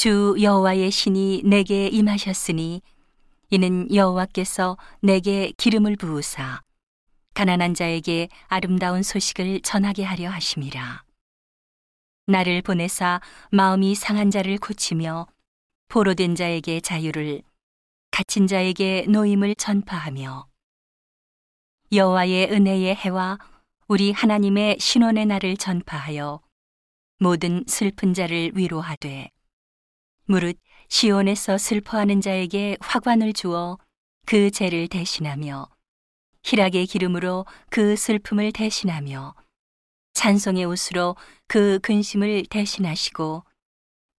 주 여호와의 신이 내게 임하셨으니 이는 여호와께서 내게 기름을 부으사 가난한 자에게 아름다운 소식을 전하게 하려 하심이라. 나를 보내사 마음이 상한 자를 고치며 포로된 자에게 자유를 갇힌 자에게 노임을 전파하며 여호와의 은혜의 해와 우리 하나님의 신원의 날을 전파하여 모든 슬픈 자를 위로하되 무릇 시온에서 슬퍼하는 자에게 화관을 주어 그 죄를 대신하며 희락의 기름으로 그 슬픔을 대신하며 찬송의 옷으로 그 근심을 대신하시고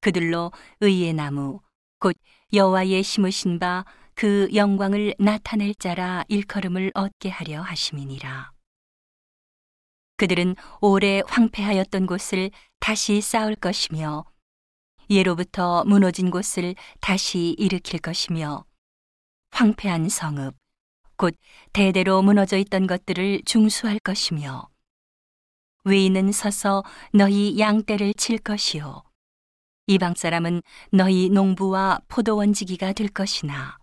그들로 의의 나무 곧 여호와의 심으신 바 그 영광을 나타낼 자라 일컬음을 얻게 하려 하심이니라. 그들은 오래 황폐하였던 곳을 다시 쌓을 것이며 예로부터 무너진 곳을 다시 일으킬 것이며 황폐한 성읍 곧 대대로 무너져 있던 것들을 중수할 것이며 외인은 서서 너희 양떼를 칠 것이요. 이방 사람은 너희 농부와 포도원지기가 될 것이나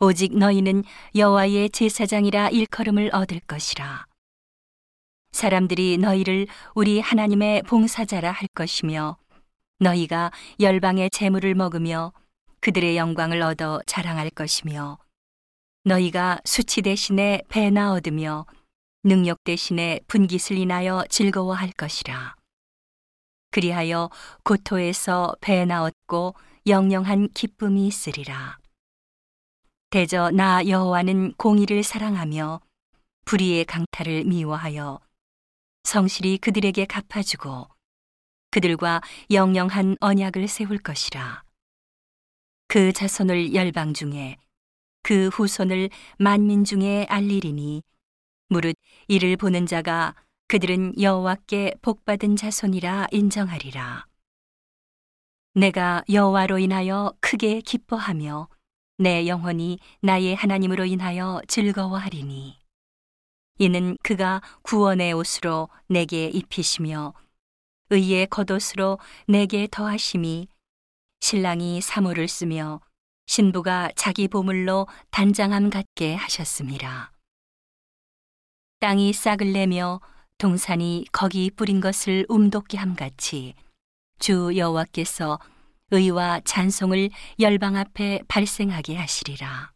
오직 너희는 여호와의 제사장이라 일컬음을 얻을 것이라. 사람들이 너희를 우리 하나님의 봉사자라 할 것이며 너희가 열방의 재물을 먹으며 그들의 영광을 얻어 자랑할 것이며 너희가 수치 대신에 배나 얻으며 능력 대신에 분깃을 인하여 즐거워할 것이라. 그리하여 고토에서 배나 얻고 영영한 기쁨이 있으리라. 대저 나 여호와는 공의를 사랑하며 불의의 강탈을 미워하여 성실히 그들에게 갚아주고 그들과 영영한 언약을 세울 것이라. 그 자손을 열방 중에 그 후손을 만민 중에 알리리니 무릇 이를 보는 자가 그들은 여호와께 복받은 자손이라 인정하리라. 내가 여호와로 인하여 크게 기뻐하며 내 영혼이 나의 하나님으로 인하여 즐거워하리니 이는 그가 구원의 옷으로 내게 입히시며 의의 겉옷으로 내게 더하심이 신랑이 사모를 쓰며 신부가 자기 보물로 단장함 같게 하셨습니다. 땅이 싹을 내며 동산이 거기 뿌린 것을 움돋게 함 같이 주 여호와께서 의와 찬송을 열방 앞에 발생하게 하시리라.